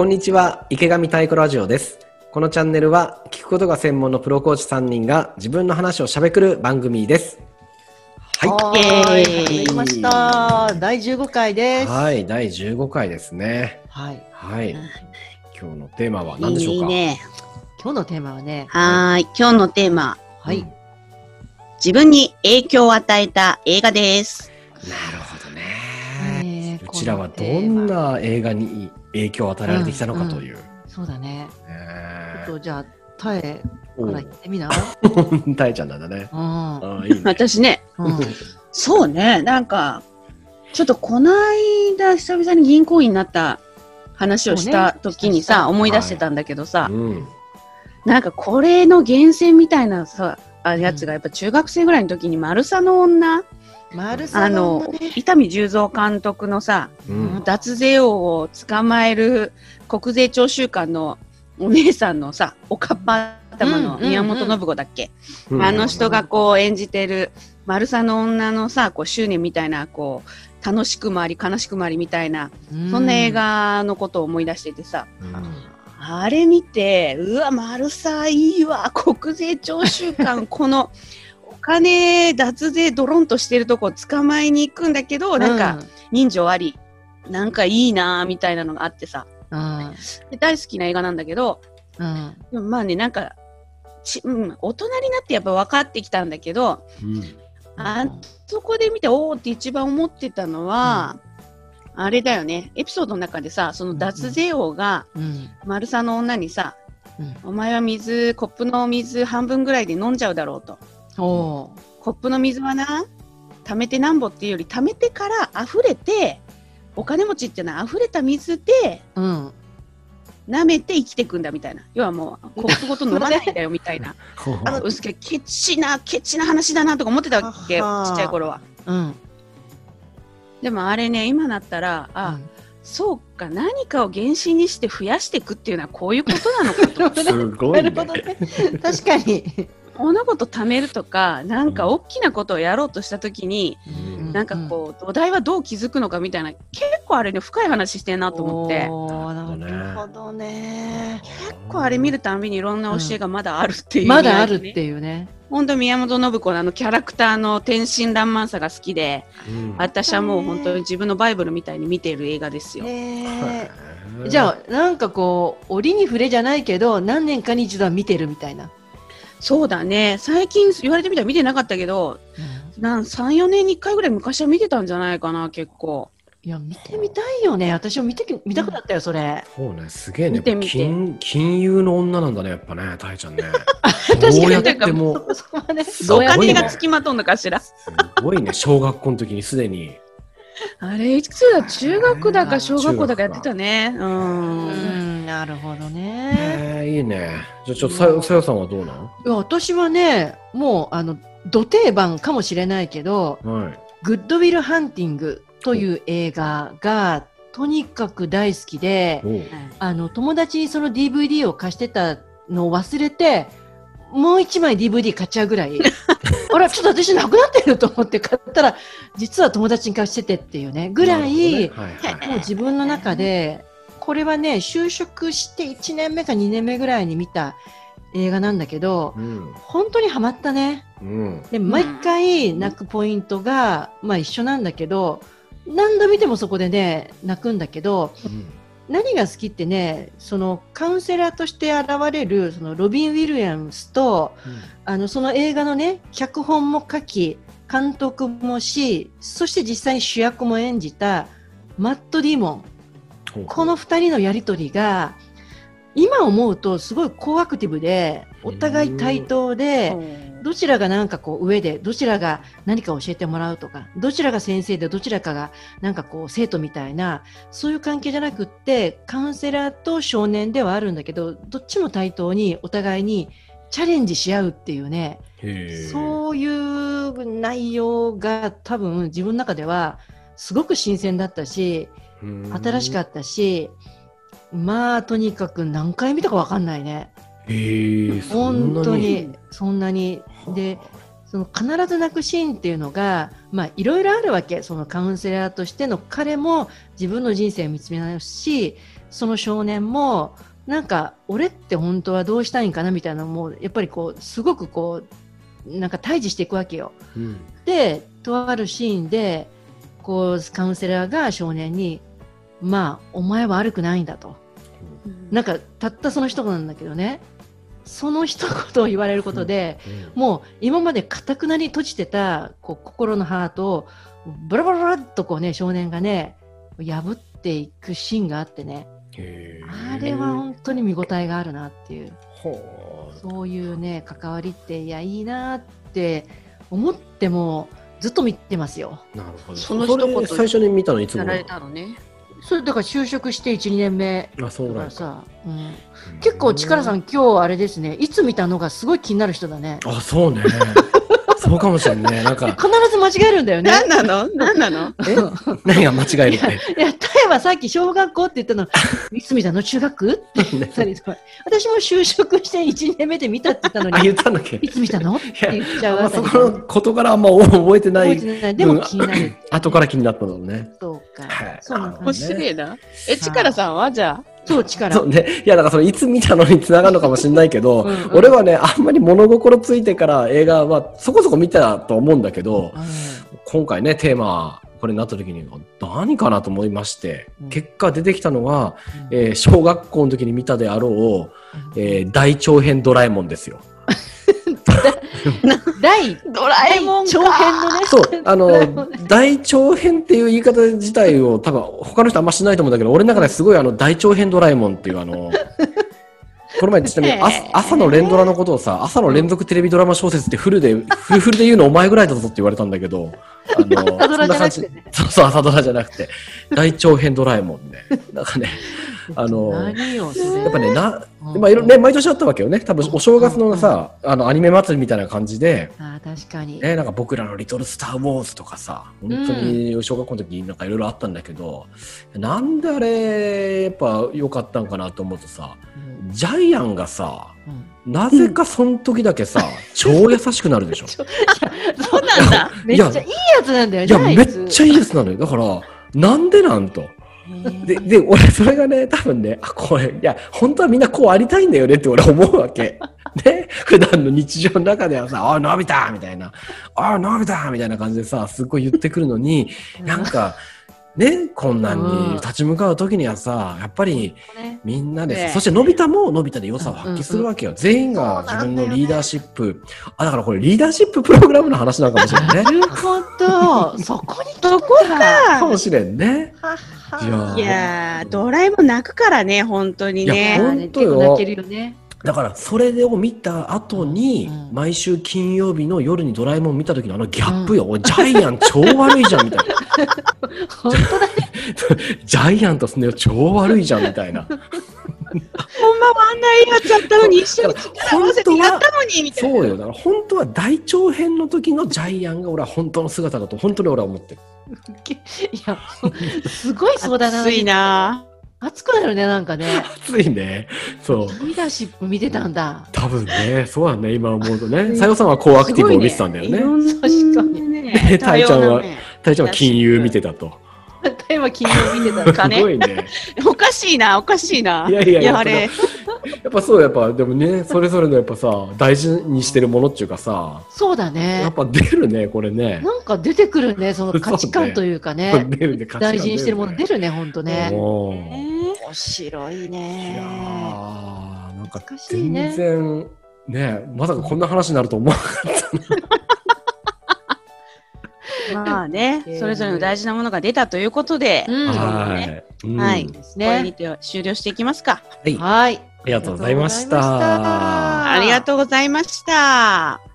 こんにちは、池上太鼓ラジオです。このチャンネルは聞くことが専門のプロコーチ3人が自分の話をしゃべくる番組です。ははい、始まりました。第15回い。です。はい、第15回ですね。はい。はい。今日のテーマは何でしょうか？いいね。今日のテーマはね、はーい。今日のテーマ、はい。自分に影響を与えた映画です。なるほどね。ねうちらはどんな映画に影響を与えられてきたのかという。そうだね。ねちょっとじゃあ、タエから言ってみな。おたいちゃんなんだね。うん。ああ、いいね。私ね、うん。そうね、なんか、ちょっとこの間久々に銀行員になった話をした時にさ、ね思い出してたんだけどさ、うん。なんかこれの源泉みたいなさ、あやつがやっぱ中学生ぐらいの時にマルサの女、マルサのあね、伊丹十三監督のさ、うん。脱税王を捕まえる国税徴収官のお姉さんのさ、おかっぱ頭のうんうんうん宮本信子だっけ、うん。あの人がこう演じてる、マルサの女のさ、こう執念みたいな、こう、楽しくもあり悲しくもありみたいな、うん。そんな映。画のことを思い出していてさ、うんあれ見て、うわ、マルサいいわ、国税徴収官、この、お金脱税ドロンとしてるとこ捕まえに行くんだけど、なんか、人情あり、なんかいいなみたいなのがあってさ、うん、で大好きな映画なんだけど、うん。でもまあね、なんか、ちうん、大人になってやっぱ分かってきたんだけど、うん。あそこで見て、おーって一番思ってたのは、あれだよね、エピソードの中でさ、その脱税王が、うん。マルサの女にさ、うん。お前は水、コップの水半分ぐらいで飲んじゃうだろうと。コップの水はな、溜めてなんぼっていうより、溜めてから溢れて、お金持ちっていうのは溢れた水でうん。舐めて生きていくんだみたいな。要はもう、コップごと飲まないんだよみたいな。あのうすけケチな、ケチな話だなとか思ってたわけちっちゃい頃は。うん。でもあれね、今なったら、あ、そうか、何かを原子にして増やしていくっていうのはこういうことなのかと。すごないるね。ほどね。確かに。物事貯めるとか、なんか大きなことをやろうとしたときに、うんなんかこう、土台はどう築くのかみたいな、結構あれね、深い話してんなと思って、なるほどね。結構あれ見るたんびにいろんな教えがまだあるっていう、まだあるっていうね。本当宮本信子のあのキャラクターの天真爛漫さが好きで、うん私はもう本当に自分のバイブルみたいに見ている映画ですよ。ねじゃあ、なんかこう、折に触れじゃないけど、何年かに一度は見てるみたいな。そうだね。最近言われてみたら見てなかったけど、なん3、4年に1回ぐらい昔は見てたんじゃないかな、結構。いや、見てみたいよね。私も見てき、見たくなったよ、それ。そうね、すげえね。見てみて金金融の女なんだね、やっぱね、たいちゃんね。確かにどうやっても、そそこはね、すお金がつきまとんのかしら。すごいね、小学校の時にすでに。あれ、いくつだ？中学だか小学校だかやってたね。う。うんん、なるほどね。えー、いいね。じゃあ、ちょっとさよ、さよさんはどうなん？いや私はね、もう、あの、土定番かもしれないけど、はい。グッドウィル・ハンティングという映画が、とにかく大好きで、あの、友達にその DVD を貸してたのを忘れて、もう一枚 DVD 買っちゃうぐらい。あら、ちょっと私なくなってると思って買ったら、実は友達に貸しててっていうね、ぐらい、ねはいはいもう自分の中で、これはね、就職して1年目か2年目ぐらいに見た映画なんだけど、うん。本当にハマったね。うん。で、毎回泣くポイントが、まあ一緒なんだけど、何度見てもそこでね、泣くんだけど、うん。何が好きってね、そのカウンセラーとして現れる、そのロビン・ウィリアムスと、あの、その映画のね、脚本も書き、監督もし、そして実際に主役も演じた、マット・ディモン。この二人のやりとりが、今思うとすごいコアクティブで、お互い対等で、どちらがなんかこう上で、どちらが何か教えてもらうとか、どちらが先生でどちらかがなんかこう生徒みたいな、そういう関係じゃなくって、カウンセラーと少年ではあるんだけど、どっちも対等にお互いにチャレンジし合うっていうね、そういう内容が多分自分の中ではすごく新鮮だったし、新しかっったし、まあとにかく何回見たかわかんないね。本当に、そんなに。で、その必ず泣くシーンっていうのが、まあ、いろいろあるわけ。そのカウンセラーとしての彼も自分の人生を見つめ直すしその少年もなんか俺って本当はどうしたいんかなみたいなのもやっぱりこうすごくこうなんか対峙していくわけよ。うん。でとあるシーンでこうカウンセラーが少年に「まあお前は悪くないんだ」と。なんかたったその一言なんだけどねその一言を言われることで、もう今までかたくなに閉じてたこう心のハートをブラブラブラっとこうね少年がね破っていくシーンがあってね。へあれは本当に見応えがあるなっていう。ほそういうね関わりっていやいいなって思ってもずっと見てますよ。うなるほど。その一言れ最初に見たのいつやらたのね。それだから就職して1、2年目あそうなんだだからさ、うん、結構力さん今日あれですね。いつ見たのがすごい気になる人だね。あそうねそうかもしれんねなんか。必ず間違えるんだよね。何なの？何なの？え？何が間違えるって？いや、例えばさっき小学校って言ったの、いつ見たの中学？って言ったりとか、私も就職して1年目で見たって言ったのあに、言ったんだっけ？いつ見たの？って言っちゃうあそこの事柄あんま 覚えてない。覚えてない。でも気になる。後から気になったのね。そうか。はい。面そうなんだね。白いな。え、チカラさんは？じゃあ。そう、力。そうね。いや、だからその、いつ見たのに繋がるのかもしれないけど、うんうん俺はね、あんまり物心ついてから映画はそこそこ見たと思うんだけど、今回ね、テーマ、これになった時に、何かなと思いまして、うん結果出てきたのは、うんえー小学校の時に見たであろう、えー大長編ドラえもんですよ。第ドラえもんか。長編のね。そう、あの大長編っていう言い方自体を多分他の人あんましないと思うんだけど、俺の中ですごいあの、大長編ドラえもんっていうあの、この前ちなみに朝朝の連ドラのことをさ、朝の連続テレビドラマ小説ってフルで、フルフルで言うのお前ぐらいだぞって言われたんだけど、あの、朝ドラじゃなくてね。そん感じ。そうそう、朝ドラじゃなくて、大長編ドラえもんね。なんかね、あの、やっぱね、な、うんまあいろ、ね、毎年あったわけよね。多分、お正月のさ、あの、アニメ祭りみたいな感じで、あー確かに。ね、なんか僕らのリトルスター・ウォーズとかさ、本当に小学校の時なんかいろいろあったんだけど、なんであれ、やっぱ良かったんかなと思うとさ、うんジャイアンがさ、うんなぜかその時だけさ、超優しくなるでしょ？そうなんだ。めっちゃいいやつなんだよいや、ね。めっちゃいいやつなのよ。だから、なんでなんと？で、で、俺、それがね、多分ね、あ、これ、いや、本当はみんなこうありたいんだよねって俺思うわけ。ね、普段の日常の中ではさ、あ、のび太みたいな、あ、のび太みたいな感じでさ、すっごい言ってくるのに、なんか、ね、困難に立ち向かう時にはさ、やっぱりねみんなでさ、ねそしてのび太ものび太で良さを発揮するわけよ。全員が自分のリーダーシップ、あ、だからこれリーダーシッププログラムの話なのかもしれないね。なるほど。そこにそこか。かもしれんね。いやいやー、ドラえもん泣くからね、本当にいやね。ほんね結構泣けるよね。だからそれを見た後に、うん。毎週金曜日の夜にドラえもん見た時のあのギャップよ、おいジャイアン超悪いじゃんみたいな。本当だね。ジャイアンとスネ夫超悪いじゃんみたいなほんまはあんないいやつだったのに、一緒に力合わせてやったのに、みたいな。そうよ。だから本当は大長編の時のジャイアンが俺は本当の姿だと本当に俺は思ってる。いや、すごいそうだな。熱いな熱くなるね、なんかね。熱いね。そう。リーダーシップ見てたんだ。多分ねそうだね今思うとね。さよさんはコーアクティブを見てたんだよね。ね確かに。ねタイちゃんは多様なね大ちゃんは金融見てたと 今、金曜見てたかねすごいねおかしいな、おかしいな。いやいやいやあれ。やっぱそうやっぱでもねそれぞれのやっぱさ大事にしてるものっていうかさそうだやねっ。ぱ出るねこれねなんか出てくるね、その価値観というかね。出るね価値観大事にしてるもの出るるね、ほんとね。ね面白いいやなんか全然ねまさかこんな話になると思わなかったまあねえー、それぞれの大事なものが出たということで、はね。い、うん。はい。ですこれにね。て終了していきますか。はい。ありがとうございました。ありがとうございました。